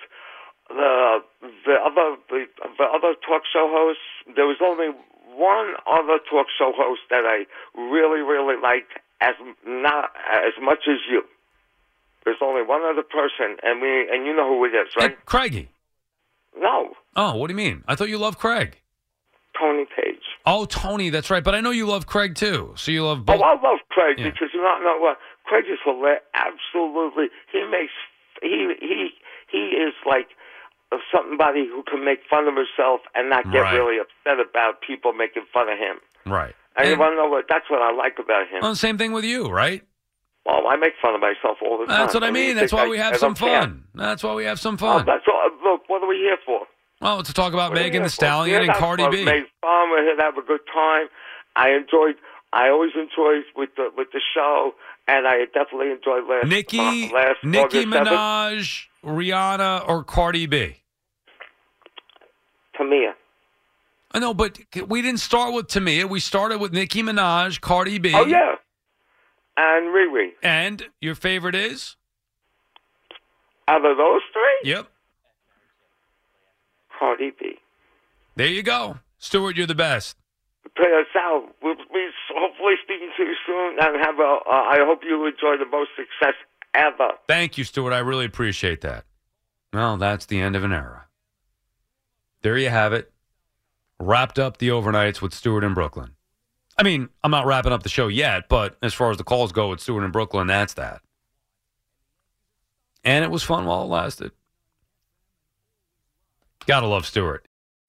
J: the the other the, the other talk show hosts, there was only one other talk show host that I really really liked as not as much as you. There's only one other person, and we and you know who it is,
C: Hey,
J: right?
C: Craigie.
J: No,
C: Oh, what do you mean? I thought you loved Craig.
J: Tony Paige.
C: Oh, Tony, that's right. But I know you love Craig too. So you love
J: Oh,
C: both.
J: I love Craig
C: Yeah.
J: because you know, know what? Craig is hilarious. Absolutely, he makes he he he is like somebody who can make fun of himself and not get
C: Right.
J: really upset about people making fun of him.
C: Right.
J: And, you
C: And-
J: want to know what? That's what I like about him.
C: Well, same thing with you, right?
J: Well, I make fun of myself all the time.
C: That's what I
J: you
C: mean. That's why
J: I-
C: we have some
J: care.
C: fun. That's why we have some
J: Oh,
C: fun.
J: that's all. Look, what are we here for?
C: Well, to talk about Megan the? Stallion and Cardi B.
J: Make fun. We're here to have a good time. I enjoyed. I always enjoyed with the with the show, and I definitely enjoyed last
C: Nicki,
J: uh, last
C: Nicki
J: August 7th.
C: Minaj, Rihanna, or Cardi B?
J: Tamia.
C: I know, but we didn't start with Tamia. We started with Nicki Minaj, Cardi B.
J: Oh yeah, and Riri.
C: And your favorite is?
J: Out of those three,
C: Yep.
J: Cardi B.
C: There you go. Stuart, you're the best.
J: Play us out. We'll be hopefully speaking to you soon, and have a. Uh, I hope you enjoy the most success ever.
C: Thank you, Stuart. I really appreciate that. Well, that's the end of an era. There you have it. Wrapped up the overnights with Stuart in Brooklyn. I mean, I'm not wrapping up the show yet, but as far as the calls go with Stuart in Brooklyn, that's that. And it was fun while it lasted. Gotta love Stuart.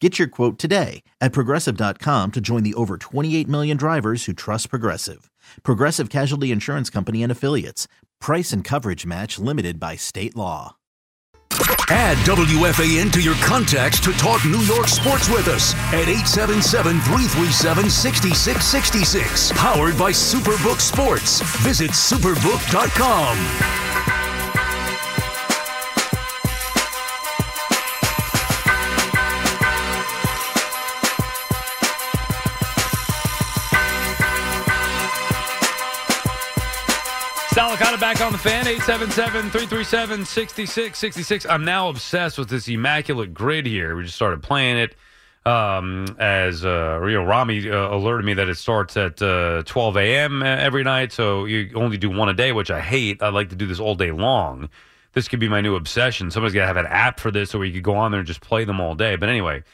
A: Get your quote today at progressive.com to join the over 28 million drivers who trust Progressive. Progressive Casualty Insurance Company and Affiliates. Price and coverage match limited by state law.
B: Add WFAN to your contacts to talk New York sports with us at 877 337 6666. Powered by Superbook Sports. Visit superbook.com.
C: The fan, 877-337-6666. I'm now obsessed with this immaculate grid here. We just started playing it um, as, uh, Rami uh, alerted me that it starts at uh, 12 a.m. every night, so you only do one a day, which I hate. I like to do this all day long. This could be my new obsession. Somebody's got to have an app for this so you could go on there and just play them all day. But anyway,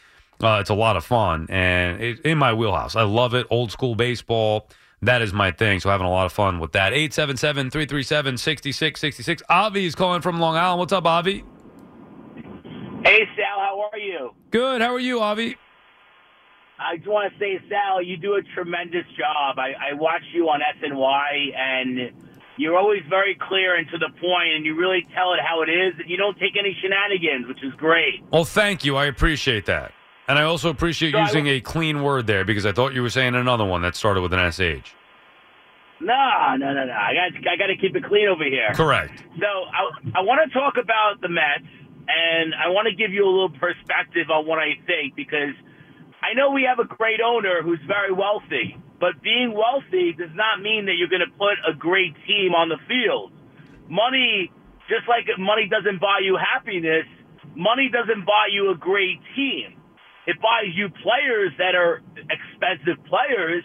C: uh, it's a lot of fun, and it's in my wheelhouse. I love it. Old school baseball. That is my thing. So having a lot of fun with that. 877-337-6666. Avi is calling from Long Island. What's up, Avi?
K: Hey, Sal, how are you?
C: Good. How are you, Avi?
K: I just want to say, Sal, you do a tremendous job. I, I watch you on SNY, and you're always very clear and to the point, and you really tell it how it is, and you don't take any shenanigans, which is great.
C: Well, thank you. I appreciate that. And I also appreciate
K: So
C: using a clean word there because I thought you were saying another one that started with an SH.
K: No, no, no, no. I got, I got to keep it clean over here.
C: Correct.
K: So I, I want to talk about the Mets, and I want to give you a little perspective on what I think because I know we have a great owner who's very wealthy, but being wealthy does not mean that you're going to put a great team on the field. Money, just like money doesn't buy you happiness, money doesn't buy you a great team. It buys you players that are expensive players.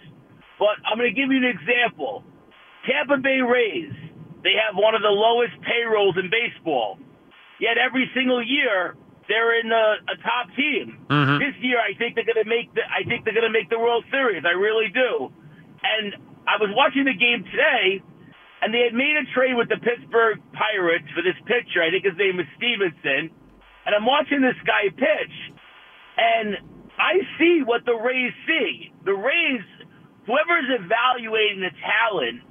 K: But I'm going to give you an example. Tampa Bay Rays, they have one of the lowest payrolls in baseball. Yet every single year they're in a, a top team.
L: Mhm.
K: This year I think they're going to make the I think they're going to make the World Series. I really do. And I was watching the game today and they had made a trade with the Pittsburgh Pirates for this pitcher. I think his name is Stephenson. And I'm watching this guy pitch and I see what the Rays see. The Rays, whoever's evaluating the talent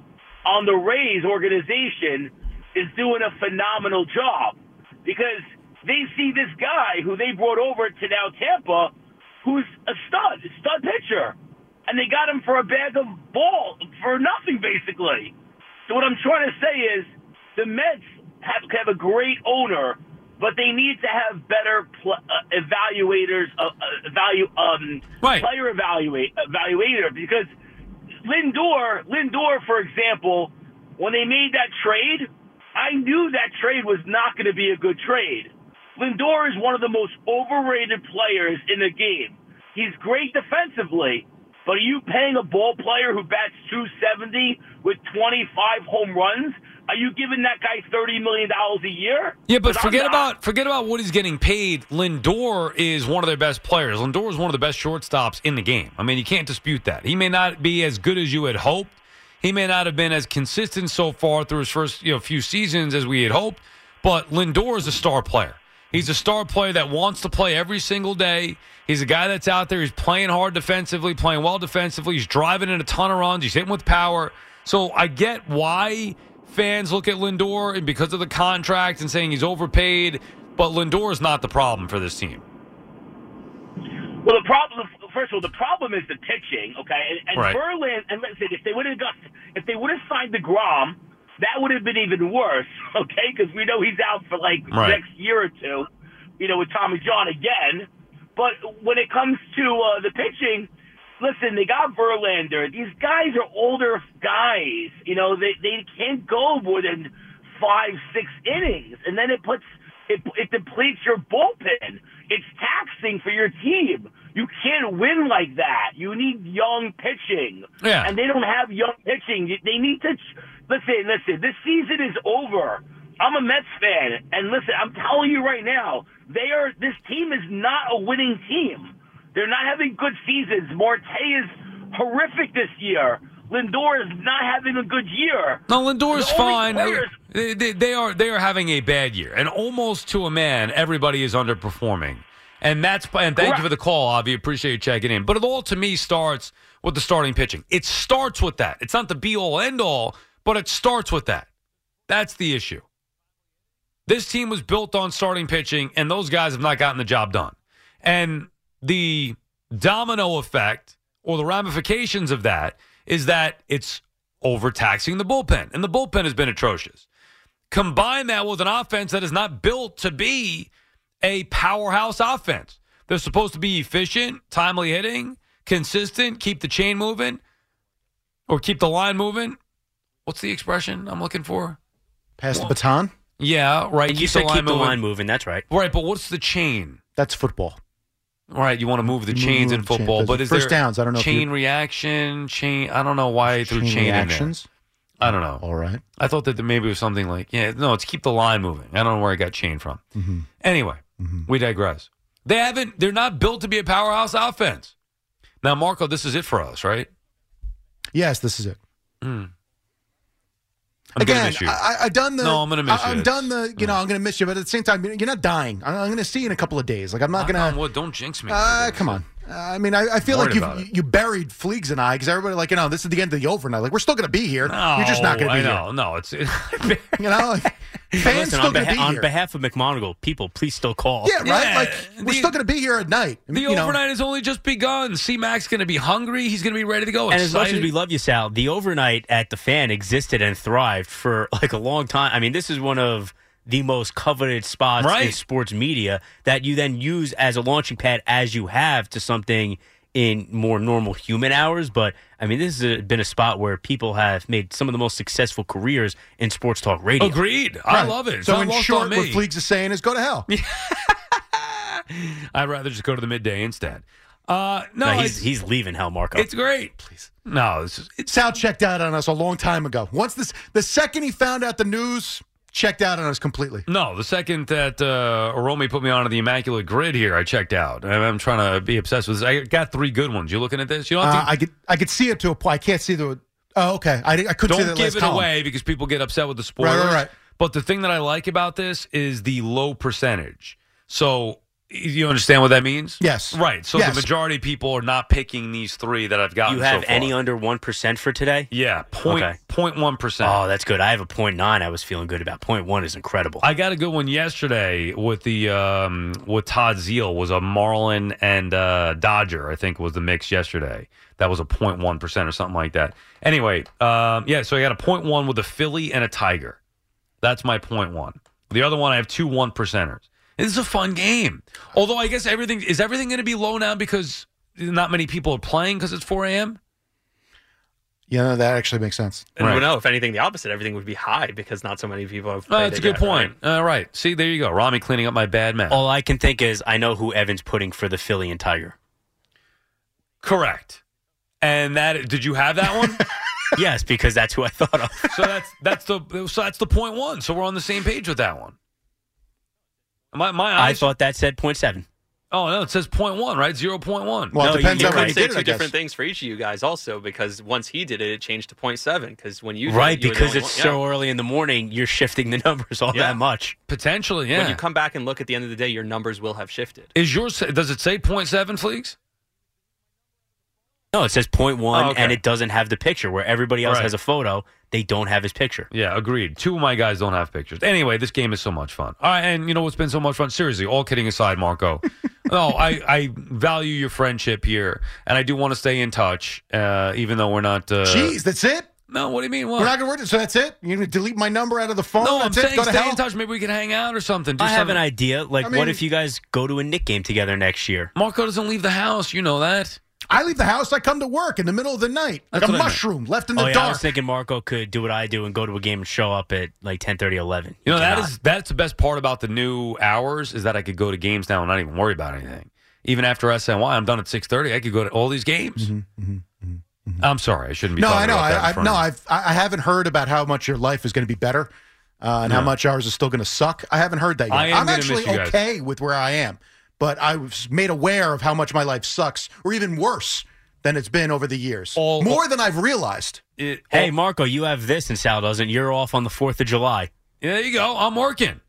K: on the Rays organization is doing a phenomenal job because they see this guy who they brought over to now Tampa, who's a stud, a stud pitcher, and they got him for a bag of ball for nothing, basically. So what I'm trying to say is, the Mets have have a great owner, but they need to have better pl- uh, evaluators, uh, uh, value um,
C: Right.
K: player evaluate evaluator because Lindor, Lindor, for example, when they made that trade, I knew that trade was not going to be a good trade. Lindor is one of the most overrated players in the game. He's great defensively, but are you paying a ball player who bats 270 with 25 home runs? Are you giving that guy $30 million a year?
C: Yeah, but, forget about forget about what he's getting paid. Lindor is one of their best players. Lindor is one of the best shortstops in the game. I mean, you can't dispute that. He may not be as good as you had hoped. He may not have been as consistent so far through his first you know few seasons as we had hoped. But Lindor is a star player. He's a star player that wants to play every single day. He's a guy that's out there. He's playing hard defensively, playing well defensively. He's driving in a ton of runs. He's hitting with power. So I get why fans look at Lindor and because of the contract and saying he's overpaid, but Lindor is not the problem for this team.
K: Well, the problem, first of all, the problem is the pitching. Okay, and, Berlin and
C: Right.
K: Verlander, and listen, if they would have got, if they would have signed Degrom, that would have been even worse. Okay, because we know he's out for like
C: Right.
K: next year or two. You know, with Tommy John again. But when it comes to uh, the pitching, listen, they got Verlander. These guys are older guys. You know, they they can't go more than five, six innings, and then it puts it, it depletes your bullpen. It's taxing for your team. You can't win like that. You need young pitching,
C: Yeah.
K: and they don't have young pitching. They need to listen. Listen, this season is over. I'm a Mets fan, and listen, I'm telling you right now, they are. This team is not a winning team. They're not having good seasons. Marte is horrific this year. Lindor is not having a good year.
C: No, Lindor's
K: The only
C: fine.
K: players-
C: They, they, they are they are having a bad year, and almost to a man, everybody is underperforming. And that's and thank you for the call, Avi. Appreciate you checking in. But it all to me starts with the starting pitching. It starts with that. It's not the be all end all, but it starts with that. That's the issue. This team was built on starting pitching, and those guys have not gotten the job done. And the domino effect or the ramifications of that is that it's overtaxing the bullpen, and the bullpen has been atrocious. Combine that with an offense that is not built to be a powerhouse offense. They're supposed to be efficient, timely hitting, consistent, keep the chain moving, or keep the line moving. What's the expression I'm looking for?
L: Pass the baton.
C: Yeah, right.
G: And you
C: keep
G: said
C: the line
G: keep the line moving. That's right.
C: Right, but what's the chain?
L: That's football.
C: Right, you want to move the
L: Move
C: chains in football,
L: chain,
C: but is
L: first
C: there
L: downs, I don't know
C: chain reaction, chain. I don't know why I threw
L: Chain
C: chain,
L: reactions?
C: I don't know.
L: All right.
C: I thought that there maybe it was something like yeah, no, it's keep the line moving. I don't know where I got chain from.
L: Mm-hmm.
C: Anyway, we digress. They haven't. They're not built to be a powerhouse offense. Now, Marco, this is it for us, right?
L: Yes, this is it.
C: Mm. I'm
L: Again,
C: miss you.
L: I, I done the.
C: No, I'm gonna miss
L: I,
C: you.
L: I'm done the. You know, I'm gonna miss you, but at the same time, you're not dying. I'm, I'm gonna see you in a couple of days. Like I'm not
C: Knock
L: gonna.
C: on wood, don't jinx me.
L: Uh, come on. Uh, I mean, I, I feel like you you buried Fleegs and I because everybody like you know this is the end of the overnight. Like we're still gonna be here.
C: No,
L: You're just not gonna be
C: I
L: here.
C: know. No, it's
L: You know, like, fans
G: Listen,
L: still
G: on,
L: gonna
G: beha-
L: be
G: on
L: here.
G: behalf of McMonigle, people, please still call.
L: yeah, right. like we're
C: the-
L: still gonna be here at night.
C: the
L: you know,
C: overnight has only just begun. C Mac's going to be hungry. He's going to be ready to go.
G: And as much as we love you, Sal, the overnight at the fan existed and thrived for like a long time. I mean, this is one of the most coveted spots in sports media that you then use as a launching pad as you have to something in more normal human hours. But I mean, this has been a spot where people have made some of the most successful careers in sports talk radio.
C: Agreed. I love it. It's
L: So in short,
C: on
L: what
C: me.
L: Fleegs is saying is go to hell.
C: I'd rather just go to the midday instead. Uh, no,
G: No, he's
C: it's,
G: he's leaving hell, Marco.
C: it's great. Please. No, this is, it's
L: Sal checked out on us a long time ago. Once this, the second he found out the news, checked out on us completely.
C: no. The second that uh, Oromi put me onto the immaculate grid here, I checked out. I'm, I'm trying to be obsessed with this. I got three good ones. You looking at this? You don't,
L: Uh,
C: to,
L: I could I could see it to a point. I can't see the. Oh, okay. I, I couldn't see
C: don't give it
L: column.
C: away because people get upset with the spoilers.
L: right, right.
C: But the thing that I like about this is the low percentage. So You understand what that means?
L: Yes.
C: Right. So
L: Yes.
C: the majority of people are not picking these three that I've gotten.
G: You have
C: so far.
G: any under 1% for today?
C: Yeah, point
G: Okay.
C: point one percent.
G: Oh, that's good. I have a point nine. I was feeling good about. Point one is incredible.
C: I got a good one yesterday with the um, with Todd Zeile was a Marlin and uh, Dodger. I think was the mix yesterday. That was a one percent or something like that. Anyway, um, yeah. So I got a one with a Philly and a Tiger. That's my one. The other one I have two one percenters. This is a fun game. Although I guess everything is everything going to be low now because not many people are playing because it's 4 a.m.
L: Yeah, that actually makes sense.
I: And
C: Right.
I: well, no, if anything, the opposite. Everything would be high because not so many people have.
C: Oh,
I: played
C: that's a good
I: yet,
C: point. All right. See, there you go. Rami cleaning up my bad math.
G: All I can think is I know who Evan's putting for the Philly and Tiger.
C: Correct. And that did you have that one?
G: yes, because that's who I thought of.
C: so that's that's the so that's the point one. So we're on the same page with that one. My my
G: I thought that said point seven.
C: oh no, it says point one, right? Zero point one.
L: Well,
G: No,
L: it depends
G: you-
L: on
G: you're
L: when
I: Could
L: you
I: say
L: did it,
I: two
L: I
I: different things for each of you guys also because once he did it, it changed to 0.7 because when you
G: Right,
I: it, you
G: because it's
I: one-
G: so early in the morning, you're shifting the numbers all
I: Yeah.
G: that much.
C: Potentially,
I: yeah.
C: yeah.
I: When you come back and look at the end of the day, your numbers will have shifted.
C: Is yours? Does it say point seven, Fleegs?
G: No, it says point one,
C: Oh, okay.
G: and it doesn't have the picture. Where everybody else
C: Right.
G: has a photo, they don't have his picture.
C: Yeah, agreed. Two of my guys don't have pictures. Anyway, this game is so much fun. All right, and you know what's been so much fun? Seriously, all kidding aside, Marco. no, I, I value your friendship here, and I do want to stay in touch, uh, even though we're not. Uh,
L: Jeez, that's it.
C: No, what do you mean? What?
L: We're not gonna work. it. So that's it. You're gonna delete my number out of the phone.
C: no, I'm
L: it.
C: saying
L: Go to
C: stay
L: hell.
C: in touch. Maybe we can hang out or something. Do
G: I have an idea. Like,
L: I
G: what if you guys go to a Knick game together next year?
C: Marco doesn't leave the house. You know that.
L: I leave the house. I come to work in the middle of the night, like
C: That's
L: a
C: what I meant.
L: mushroom left in the
G: oh, yeah, I
L: dark.
G: was thinking Marco could do what I do and go to a game and show up at like 10, 30, 11.
C: You know
G: He
C: that
G: cannot.
C: is that's the best part about the new hours is that I could go to games now and not even worry about anything. Even after SNY, I'm done at six thirty. I could go to all these games. Mm-hmm, mm-hmm, mm-hmm, I'm sorry, I shouldn't be.
L: no,
C: talking
L: I know.
C: About that
L: I, I no. I've I I haven't heard about how much your life is going to be better, uh, and how much ours is still going to suck. I haven't heard that yet.
C: I am
L: I'm actually
C: miss you guys.
L: okay with where I am, but I was made aware of how much my life sucks, or even worse than it's been over the years.
C: All-
L: More than I've realized.
C: It-
G: Hey,
C: all-
G: Marco, you have this and Sal doesn't. You're off on the 4th of July.
C: there you go. I'm working.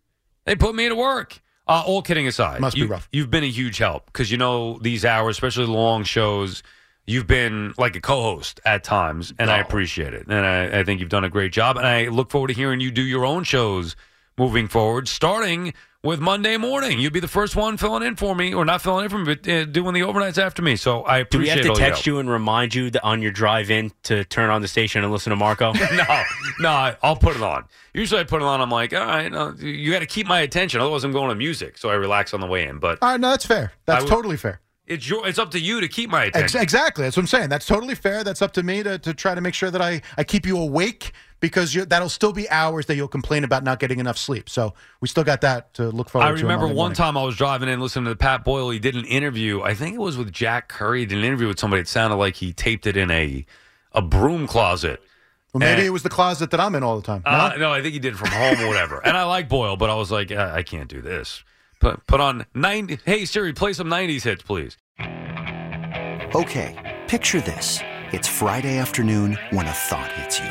C: They put me to work. Uh, all kidding aside,
L: Must be
C: you,
L: rough.
C: You've been a huge help because you know these hours, especially long shows. You've been like a co-host at times, and I appreciate it. And I, I think you've done a great job. And I look forward to hearing you do your own shows moving forward, starting with Monday morning. You'll be the first one filling in for me, or not filling in for me, but uh, doing the overnights after me. So I appreciate.
G: Do we have to text
C: help.
G: you and remind you that on your drive in to turn on the station and listen to Marco?
C: no, no, I- I'll put it on. Usually I put it on. I'm like, all right, no, you got to keep my attention. Otherwise, I'm going to music. So I relax on the way in. But
L: All right, no, that's fair. That's
C: I would-
L: totally fair.
C: it's your, it's up to you to keep my
L: Ex-
C: attention.
L: exactly. That's what I'm saying. That's totally fair. That's up to me to, to try to make sure that I, I keep you awake because you that'll still be hours that you'll complain about not getting enough sleep. So we still got that to look forward
C: I
L: to. I
C: remember
L: Monday
C: one
L: morning.
C: time I was driving in listening to Pat Boyle. He did an interview. I think it was with Jack Curry. He did an interview with somebody. It sounded like he taped it in a a broom closet.
L: Well, maybe
C: and-
L: it was the closet that I'm in all the time. No?
C: Uh, no, I think he did it from home or whatever. And I like Boyle, but I was like, I, I can't do this. Put put on ninety. Hey Siri, play some '90s hits, please.
M: Okay, picture this. It's Friday afternoon when a thought hits you.